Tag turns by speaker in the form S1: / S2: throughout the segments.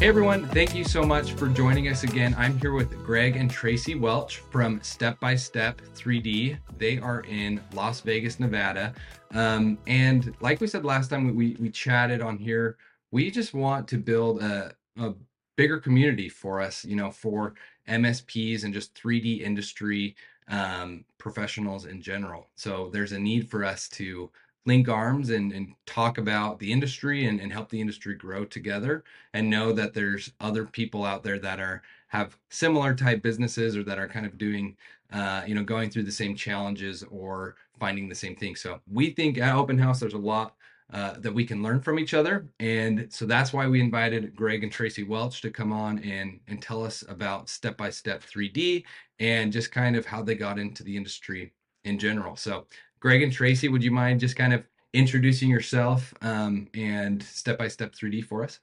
S1: Hey everyone, thank you so much for joining us again. I'm here with Greg and Tracy Welch from Step by Step 3D. They are in Las Vegas, Nevada. Um, and like we said last time, we, we chatted on here, we just want to build a, a bigger community for us, you know, for MSPs and just 3D industry um, professionals in general. So there's a need for us to link arms and, and talk about the industry and, and help the industry grow together and know that there's other people out there that are have similar type businesses or that are kind of doing uh, you know going through the same challenges or finding the same thing. So we think at open house there's a lot uh, that we can learn from each other. And so that's why we invited greg and tracy welch to come on and and tell us about step by step 3d and just kind of how they got into the industry in general. So Greg and Tracy, would you mind just kind of introducing yourself um, and step by step 3D for us?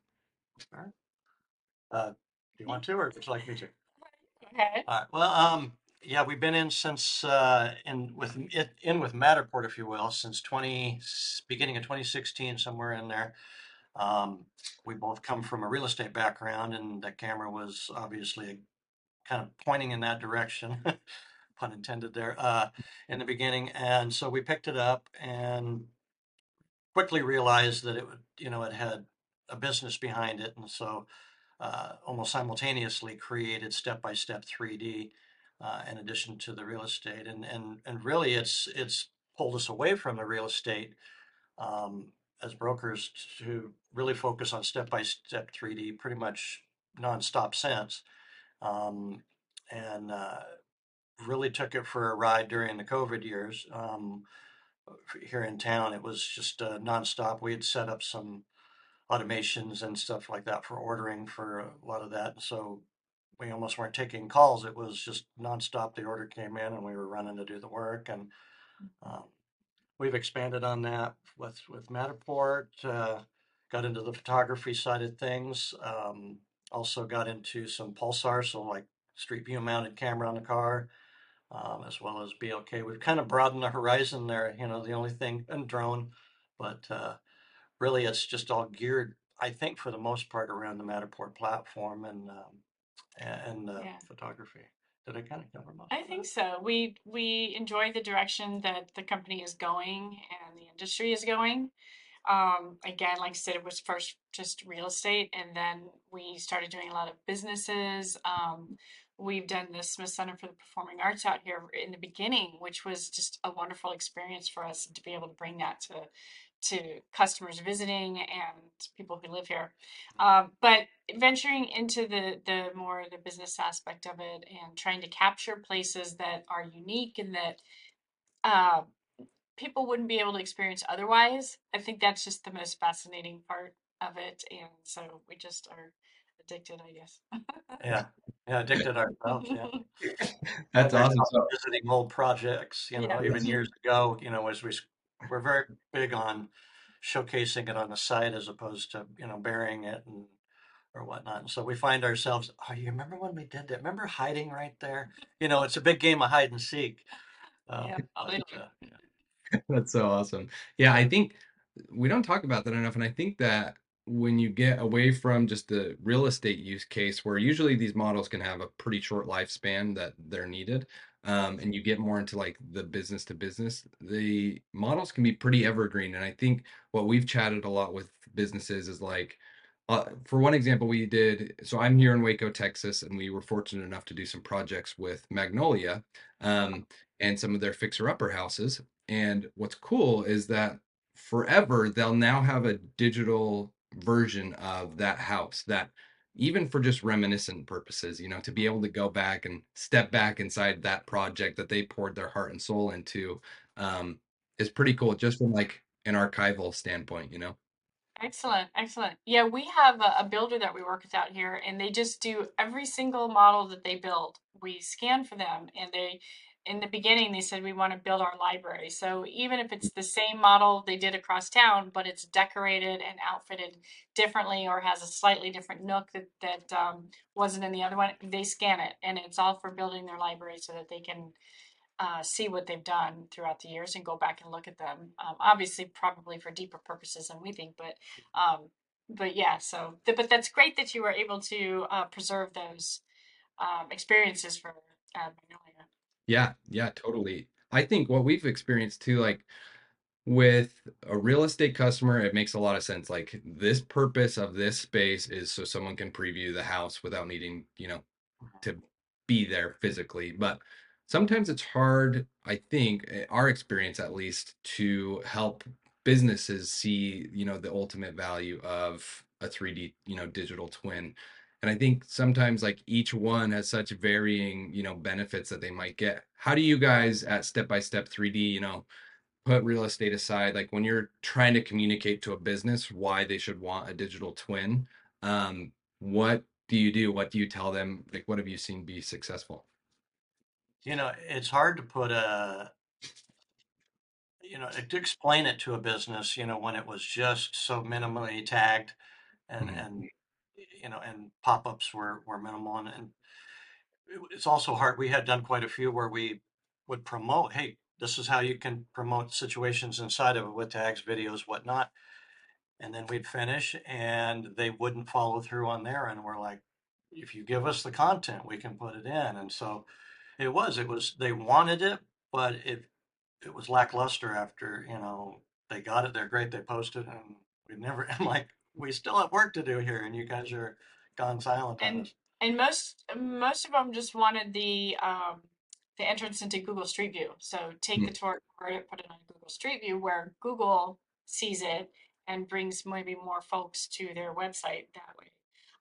S2: All right. Uh, do you want to, or would you like me to?
S3: Okay.
S2: All right. Well, um, yeah, we've been in since uh, in with it in with Matterport, if you will, since twenty beginning of 2016, somewhere in there. Um, we both come from a real estate background, and the camera was obviously kind of pointing in that direction. pun intended there, uh, in the beginning. And so we picked it up and quickly realized that it would, you know, it had a business behind it. And so uh, almost simultaneously created step by step 3D uh, in addition to the real estate. And, and, and really it's, it's pulled us away from the real estate um, as brokers to really focus on step by step 3D pretty much nonstop since. Um, and uh, really took it for a ride during the COVID years. Um, here in town, it was just uh, nonstop. We had set up some automations and stuff like that for ordering for a lot of that. So we almost weren't taking calls. It was just nonstop. The order came in, and we were running to do the work. And um, we've expanded on that with with Matterport. Uh, got into the photography side of things. Um, also got into some pulsar, so like street view mounted camera on the car um, as well as BLK. We've kind of broadened the horizon there. You know, the only thing and drone, but uh, really it's just all geared, I think, for the most part, around the Matterport platform and um, and uh, yeah. photography. Did I kind of cover most?
S3: I think so. We we enjoy the direction that the company is going and the industry is going. Um, again, like I said, it was first just real estate, and then we started doing a lot of businesses. Um, we've done the Smith Center for the Performing Arts out here in the beginning, which was just a wonderful experience for us to be able to bring that to to customers visiting and people who live here. Um, but venturing into the the more the business aspect of it and trying to capture places that are unique and that uh, people wouldn't be able to experience otherwise. I think that's just the most fascinating part of it, and so we just are addicted, I guess.
S2: yeah, yeah, addicted ourselves. Yeah,
S1: that's awesome. So,
S2: visiting old projects, you know, yeah. even years ago, you know, as we we're very big on showcasing it on the site as opposed to you know burying it and or whatnot. And so we find ourselves, oh, you remember when we did that? Remember hiding right there? You know, it's a big game of hide and seek.
S3: Uh, yeah. But, uh,
S1: yeah. That's so awesome. Yeah, I think we don't talk about that enough, and I think that when you get away from just the real estate use case where usually these models can have a pretty short lifespan that they're needed um, and you get more into like the business to business the models can be pretty evergreen and i think what we've chatted a lot with businesses is like uh, for one example we did so i'm here in waco texas and we were fortunate enough to do some projects with magnolia um, and some of their fixer upper houses and what's cool is that forever they'll now have a digital version of that house that even for just reminiscent purposes, you know, to be able to go back and step back inside that project that they poured their heart and soul into um, is pretty cool, just from like an archival standpoint, you know.
S3: Excellent, excellent. Yeah, we have a, a builder that we work with out here, and they just do every single model that they build. We scan for them, and they in the beginning they said we want to build our library so even if it's the same model they did across town but it's decorated and outfitted differently or has a slightly different nook that, that um, wasn't in the other one they scan it and it's all for building their library so that they can uh, see what they've done throughout the years and go back and look at them um, obviously probably for deeper purposes than we think but um, but yeah, so th- but that's great that you were able to uh, preserve those um, experiences for uh, Magnolia.
S1: Yeah, yeah, totally. I think what we've experienced too, like with a real estate customer, it makes a lot of sense. Like this purpose of this space is so someone can preview the house without needing, you know, to be there physically. But sometimes it's hard, I think, eh, our experience at least, to help businesses see, you know, the ultimate value of a 3D, you know, digital twin. And I think sometimes like each one has such varying, you know, benefits that they might get. How do you guys at Step by Step 3D, you know, put real estate aside, like when you're trying to communicate to a business why they should want a digital twin, um, what do you do? What do you tell them? Like, what have you seen be successful?
S2: You know, it's hard to put a, you know, to explain it to a business, you know, when it was just so minimally tagged and,
S1: Mhm.
S2: and, you know, and pop-ups were, were minimal and, and it- it's also hard. We had done quite a few where we would promote, hey, this is how you can promote situations inside of it with tags, videos, whatnot. And then we'd finish and they wouldn't follow through on there. And we're like, if you give us the content, we can put it in. And so it was, it was, they wanted it, but it, it was lackluster after, you know, they got it, they're great, they posted and we never, I'm like, we still have work to do here and you guys are gone silent on
S3: And and most most of them just wanted the um, the entrance into Google Street View. So take the
S1: Mm.
S3: tour, put it put it on Google Street View where Google sees it and brings maybe more folks to their website that way.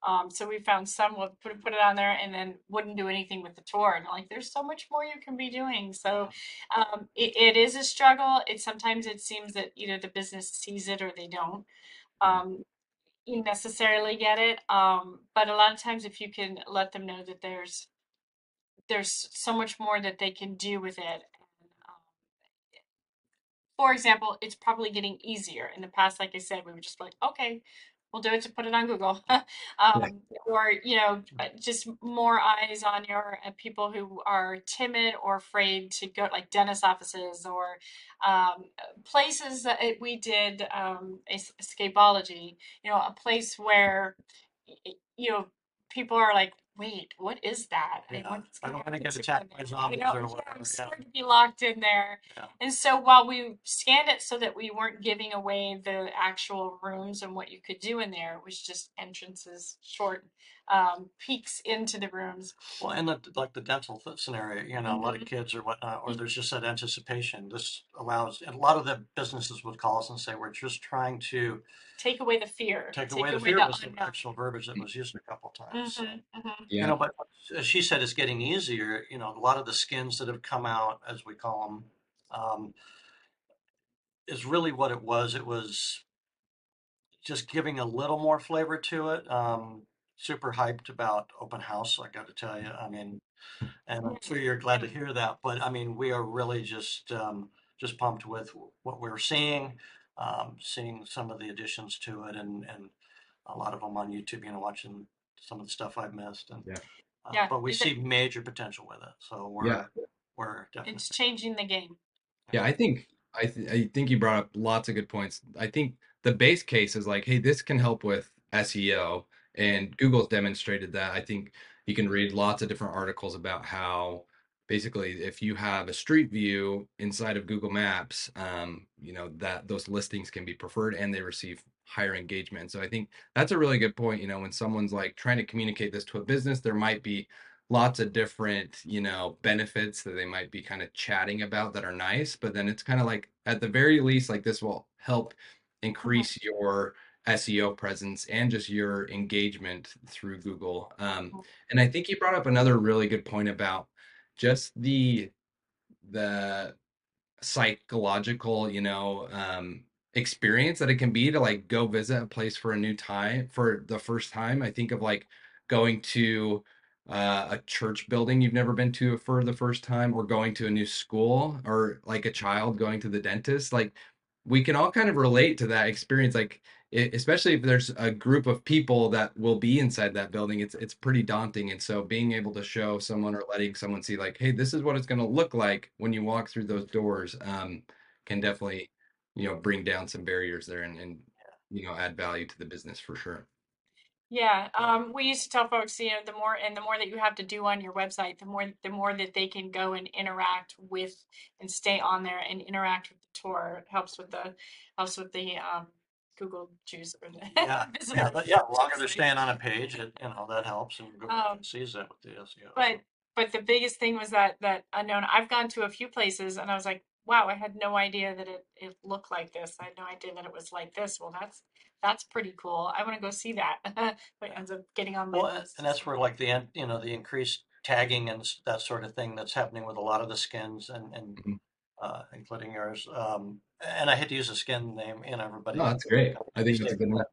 S3: Um, so we found some would put put it on there and then wouldn't do anything with the tour. And like, there's so much more you can be doing. So um, it, it is a struggle. It sometimes it seems that either the business sees it or they don't. Um, necessarily get it. Um, but a lot of times, if you can let them know that there's there's so much more that they can do with it. Um, for example, it's probably getting easier. In the past, like I said, we were just be like, okay, we'll do it to put it on Google,
S1: Yeah.
S3: um, or you know, uh, just more eyes on your uh, people who are timid or afraid to go, like dentist offices or um, places that it, we did um, escapology. You know, a place where you know people are like, wait, what is that? I
S2: Yeah, I don't want to get attacked by?
S3: You
S2: zombies
S3: know,
S2: or
S3: yeah,
S2: whatever.
S3: I'm
S2: Yeah,
S3: scared to be locked in there.
S2: yeah.
S3: And so while we scanned it so that we weren't giving away the actual rooms and what you could do in there, it was just entrances, short um, peeks into the rooms.
S2: Well, and the, like the dental th- scenario, you know, a lot of
S3: Mhm.
S2: kids or whatnot, or there's just that anticipation. This allows, and a lot of the businesses would call us and say, we're just trying to
S3: Take away the fear.
S2: take
S3: Take
S2: away the
S3: away
S2: fear
S3: the
S2: was the
S3: unknown.
S2: actual verbiage that was used a couple times. So,
S3: Mhm, mhm.
S2: you know, but as she said, it's getting easier. You know, a lot of the skins that have come out, as we call them, um, is really what it was. It was just giving a little more flavor to it. Um, super hyped about open house, I got to tell you. I mean, and I'm sure you're glad to hear that. But I mean, we are really just um, just pumped with what we're seeing, um, seeing some of the additions to it, and and a lot of them on YouTube. You know, watching some of the stuff I've missed, and
S1: Yeah.
S2: uh,
S3: Yeah,
S2: but we
S3: is
S2: see
S3: it-
S2: major potential with it. So we're
S1: Yeah.
S2: we're definitely
S3: It's changing the game.
S1: Yeah, I think I th I think you brought up lots of good points. I think the base case is like, hey, this can help with SEO, and Google's demonstrated that. I think you can read lots of different articles about how basically if you have a street view inside of Google Maps, um, you know, that those listings can be preferred and they receive higher engagement. So I think that's a really good point. You know, when someone's like trying to communicate this to a business, there might be lots of different, you know, benefits that they might be kind of chatting about that are nice, but then it's kind of like at the very least, like this will help increase your SEO presence and just your engagement through Google. Um, and I think you brought up another really good point about just the the psychological, you know, um, experience that it can be to like go visit a place for a new time for the first time. I think of like going to uh, a church building you've never been to for the first time, or going to a new school, or like a child going to the dentist. Like we can all kind of relate to that experience. Like especially if there's a group of people that will be inside that building, it's it's pretty daunting. And so being able to show someone or letting someone see like, hey, this is what it's going to look like when you walk through those doors, um, can definitely, you know, bring down some barriers there and, and you know add value to the business for sure.
S3: Yeah, um, we used to tell folks, you know, the more and the more that you have to do on your website, the more the more that they can go and interact with and stay on there and interact with the tour. It helps with the helps with the um, Google juice or the
S2: Yeah, yeah, but yeah, the longer they're staying on a page, it, you know, that helps and Google
S3: Um,
S2: sees that with the SEO.
S3: But but the biggest thing was that that unknown. I've gone to a few places and I was like, wow, I had no idea that it it looked like this. I had no idea that it was like this. Well, that's that's pretty cool. I want to go see that. but ends up getting on my
S2: Well,
S3: list.
S2: and that's where like the, en- you know, the increased tagging and s- that sort of thing that's happening with a lot of the skins and, and,
S1: Mhm.
S2: uh, including yours. Um, and I hate to use a skin name, you know, everybody.
S1: No, that's great. I think that's a good one.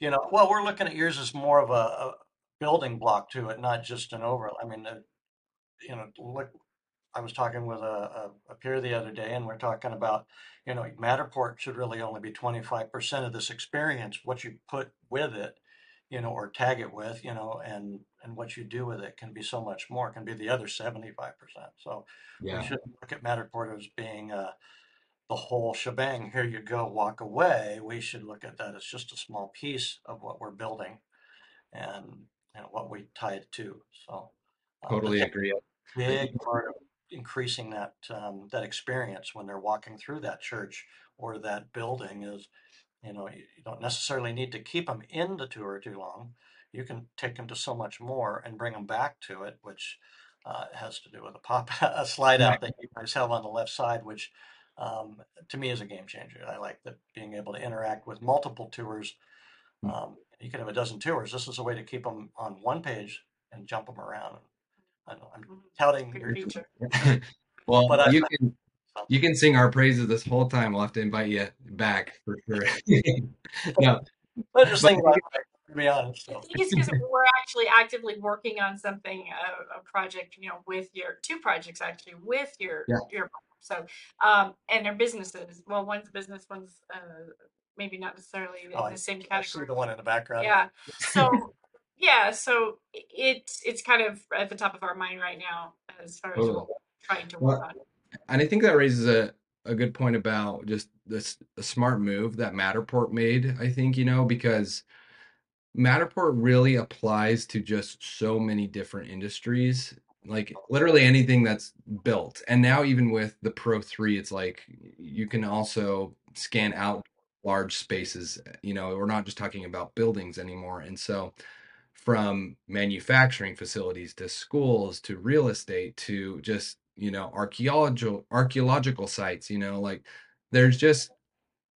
S2: You know, well, we're looking at yours as more of a, a building block to it, not just an overlay. I mean, uh, you know, look, I was talking with a, a, a peer the other day, and we're talking about, you know, Matterport should really only be 25% of this experience. What you put with it, you know, or tag it with, you know, and and what you do with it can be so much more. It can be the other 75%. So
S1: Yeah.
S2: we shouldn't look at Matterport as being uh, the whole shebang. Here you go, walk away. We should look at that as just a small piece of what we're building, and what we tie it to. So but
S1: Totally agree.
S2: big part of increasing that um, that experience when they're walking through that church or that building is, you know, you, you don't necessarily need to keep them in the tour too long. You can take them to so much more and bring them back to it, which uh, has to do with a pop a slide out that you guys have on the left side, which um, to me is a game changer. I like that being able to interact with multiple tours.
S1: Mm.
S2: Um, you can have a dozen tours. This is a way to keep them on one page and jump them around. I know I'm
S3: Mhm.
S2: touting your
S3: feature.
S1: well,
S2: But I-
S1: you can you can sing our praises this whole time. We'll have to invite you back for sure. no,
S2: I just think about it, to be honest.
S3: I think it's because we're actually actively working on something, a, a project, you know, with your two projects actually with your
S1: Yeah.
S3: your so um and their businesses. Well, one's business, one's uh maybe not necessarily in
S2: Oh, I-
S3: the same category.
S2: the one in the background.
S3: Yeah. So yeah, so it's it's kind of at the top of our mind right now as far as
S1: Totally.
S3: what we're trying to
S1: Well,
S3: work on.
S1: and I think that raises a, a good point about just this a smart move that Matterport made, I think, you know, because Matterport really applies to just so many different industries, like literally anything that's built. And now even with the Pro 3, it's like you can also scan out large spaces, you know, we're not just talking about buildings anymore. And so from manufacturing facilities to schools to real estate to just you know archaeological archaeological sites you know like there's just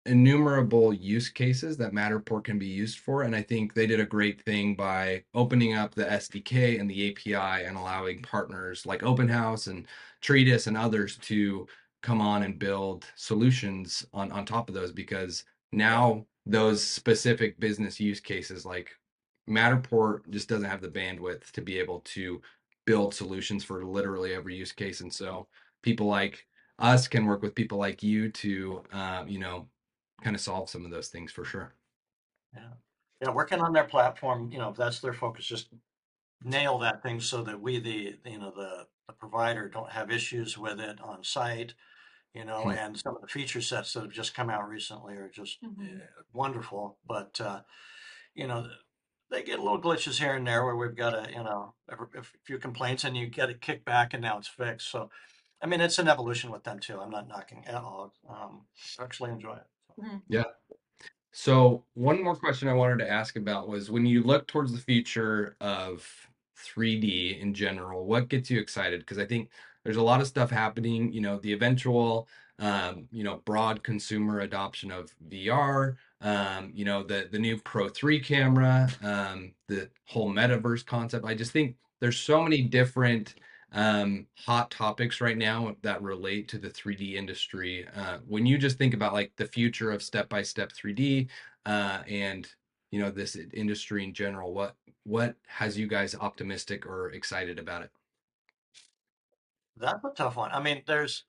S1: innumerable use cases that matterport can be used for and i think they did a great thing by opening up the sdk and the api and allowing partners like open house and Treedis and others to come on and build solutions on on top of those because now those specific business use cases like Matterport just doesn't have the bandwidth to be able to build solutions for literally every use case. And so people like us can work with people like you to, um, you know, kind of solve some of those things for sure.
S2: Yeah, Yeah, working on their platform, you know, if that's their focus, just nail that thing so that we, the, you know, the, the provider don't have issues with it on site, you know,
S1: Hmm.
S2: and some of the feature sets that have just come out recently are just
S3: Mhm.
S2: uh, wonderful. But, uh, you know, they get little glitches here and there where we've got a, you know, a, a few complaints and you get it kicked back and now it's fixed. So, I mean, it's an evolution with them too. I'm not knocking at all. Um, actually enjoy it.
S1: So one more question I wanted to ask about was when you look towards the future of 3D in general, what gets you excited? Because I think there's a lot of stuff happening, you know, the eventual um, you know, broad consumer adoption of VR, um, you know, the the new Pro 3 camera, um, the whole metaverse concept. I just think there's so many different um, hot topics right now that relate to the 3D industry. Uh, when you just think about like the future of step by step 3D uh, and you know this industry in general, what what has you guys optimistic or excited about it?
S2: That's a tough one. I mean, there's,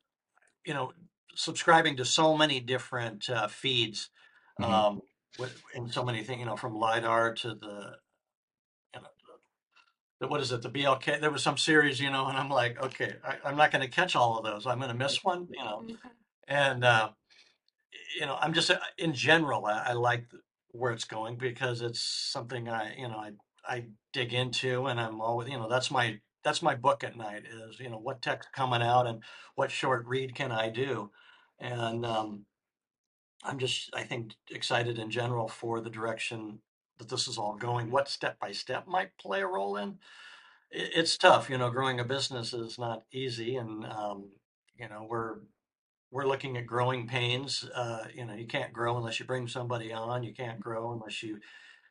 S2: you know, subscribing to so many different uh, feeds,
S1: Mhm.
S2: um, with, and so many things, you know, from lidar to the, you know, the, what is it, the BLK? There was some series, you know, and I'm like, okay, I, I'm not going to catch all of those. I'm going to miss one, you know, and uh, you know, I'm just uh, in general, I, I like where it's going because it's something I, you know, I I dig into and I'm always, you know, that's my that's my book at night is, you know, what tech's coming out and what short read can I do? And um, I'm just, I think, excited in general for the direction that this is all going. What step by step might play a role in? It, it's tough, you know. Growing a business is not easy, and um, you know we're we're looking at growing pains. Uh, you know, you can't grow unless you bring somebody on. You can't grow unless you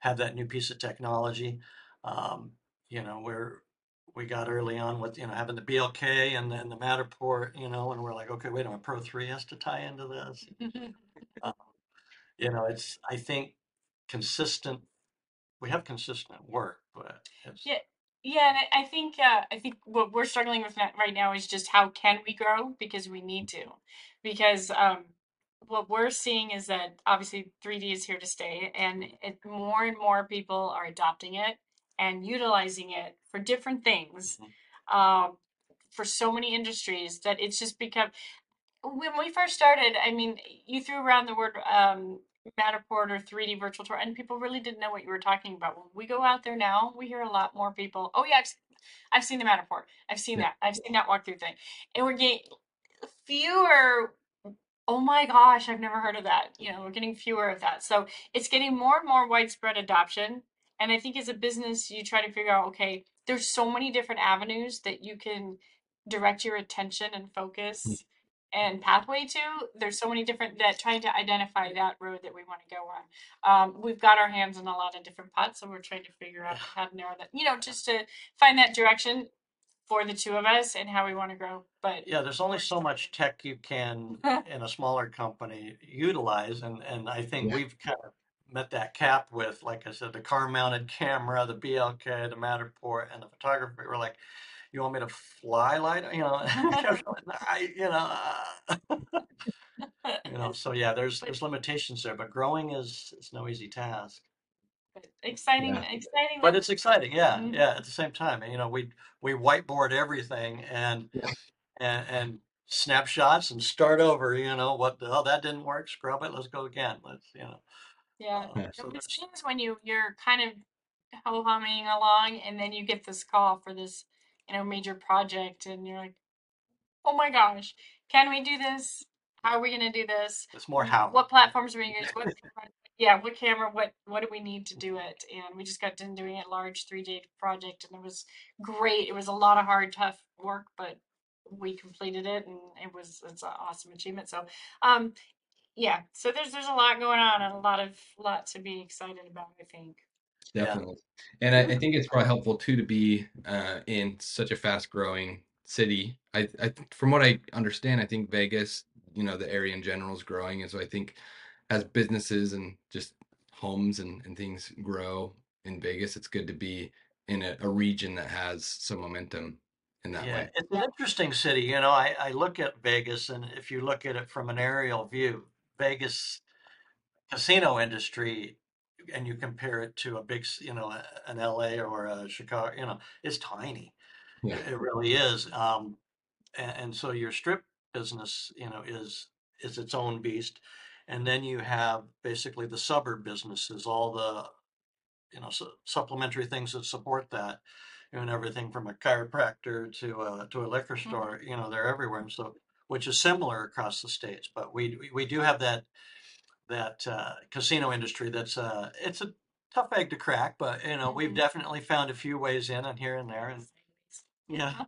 S2: have that new piece of technology. Um, you know, we're we got early on with you know having the BLK and then the Matterport, you know, and we're like, okay, wait a minute, Pro three has to tie into this. Um, you know, it's I think consistent. We have consistent work, but it's
S3: Yeah, yeah, and I I think uh, I think what we're struggling with right now is just how can we grow because we need to, because um, what we're seeing is that obviously 3D is here to stay, and it, more and more people are adopting it and utilizing it for different things,
S2: Mhm.
S3: um, for so many industries that it's just become when we first started, I mean, you threw around the word um, Matterport or 3D virtual tour, and people really didn't know what you were talking about. When we go out there now, we hear a lot more people. Oh yeah, I've, I've seen the Matterport. I've seen
S1: Yeah.
S3: that. I've seen that walkthrough thing, and we're getting fewer. Oh my gosh, I've never heard of that. You know, we're getting fewer of that. So it's getting more and more widespread adoption. And I think as a business, you try to figure out, okay, there's so many different avenues that you can direct your attention and focus mm-hmm. And pathway to. There's so many different that trying to identify that road that we want to go on. Um, we've got our hands in a lot of different pots, so we're trying to figure out how to narrow that. You know, just to find that direction for the two of us and how we want to grow. But
S2: yeah. There's only so much tech you can in a smaller company utilize, and and I think
S1: Yeah.
S2: we've kind of met that cap with, like I said, the car mounted camera, the BLK, the Matterport, and the photography. We're like, you want me to fly light? You know, I, you know, uh, you know. So yeah, there's there's limitations there, but growing is it's no easy task.
S3: but exciting,
S1: Yeah.
S3: exciting.
S2: But it's exciting, yeah,
S3: Mhm.
S2: yeah. At the same time, you know, we we whiteboard everything and
S1: Yeah.
S2: and and snapshots and start over. You know, what? the- Oh, that didn't work. Scrub it. Let's go again. Let's you know.
S3: Yeah.
S2: uh,
S1: Yeah.
S2: so
S3: It seems when you you're kind of ho humming along, and then you get this call for this, you know, major project, and you're like, "Oh my gosh, can we do this? How are we going to do this?
S2: it's more how.
S3: What platforms are we going to use? What, yeah, what camera? What what do we need to do it? And we just got done doing a large three day project, and it was great. It was a lot of hard, tough work, but we completed it, and it was it's an awesome achievement. So, um, yeah. So there's there's a lot going on, and a lot of lot to be excited about. I think.
S1: Definitely. And I, I think it's probably helpful too to be uh, in such a fast growing city. I, I, from what I understand, I think Vegas, you know, the area in general is growing. And so I think as businesses and just homes and, and things grow in Vegas, it's good to be in a, a region that has some momentum in that
S2: Yeah,
S1: way.
S2: it's an interesting city. You know, I, I look at Vegas, and if you look at it from an aerial view, Vegas casino industry, and you compare it to a big, you know, an LA or a Chicago, you know, it's tiny.
S1: Yeah.
S2: It really is. Um, and, and so your strip business, you know, is is its own beast, and then you have basically the suburb businesses, all the you know su- supplementary things that support that, and everything from a chiropractor to a to a liquor
S3: Mhm.
S2: store. You know, they're everywhere, and so which is similar across the states. But we- we do have that that uh, casino industry. That's uh, it's a tough egg to crack, but you know we've
S3: Mhm.
S2: definitely found a few ways in and here and there, and yeah.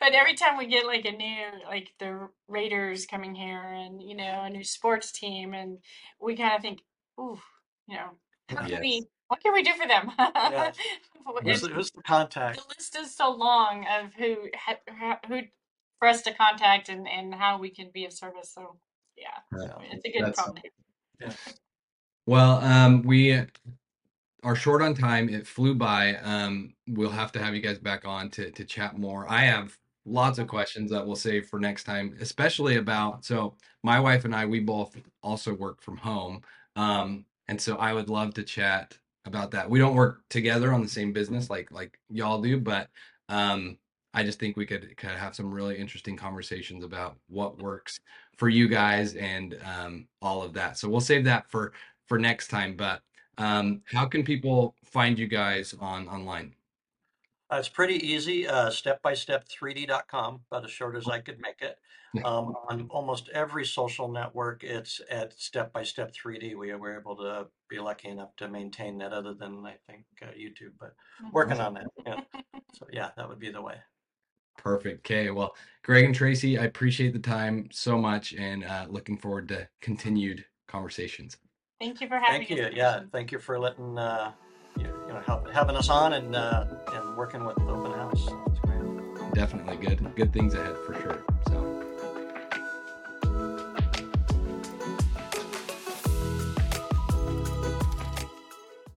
S3: But every time we get like a new, like the Raiders coming here, and you know, a new sports team, and we kind of think, ooh, you know, how can
S1: Yes.
S3: we? What can we do for them?
S2: Yeah. Who's the, who's the contact?
S3: the list is so long of who ha- who for us to contact and and how we can be of service. So yeah,
S1: Yeah.
S3: it's a good problem. to.
S1: Well, um, we are short on time. It flew by. Um, we'll have to have you guys back on to to chat more. I have lots of questions that we'll save for next time, especially about. So my wife and I, we both also work from home, um, and so I would love to chat about that. We don't work together on the same business like like y'all do, but um, I just think we could kind of have some really interesting conversations about what works for you guys and um, all of that. So we'll save that for for next time. But um, how can people find you guys on online?
S2: Uh, it's pretty easy. Uh, step by step 3D.com, about as short as I could make it. Um, on almost every social network, it's at step by step 3D. We were able to be lucky enough to maintain that, other than I think uh, YouTube, but working on that. Yeah. So yeah, that would be the way.
S1: Perfect. Okay. Well, Greg and Tracy, I appreciate the time so much and uh, looking forward to continued conversations.
S3: Thank you for having
S2: Thank you.
S3: us.
S2: Yeah, thank you for letting uh, you, you know help, having us on and uh, and working with Open House. It's great.
S1: Definitely good. Good things ahead for sure.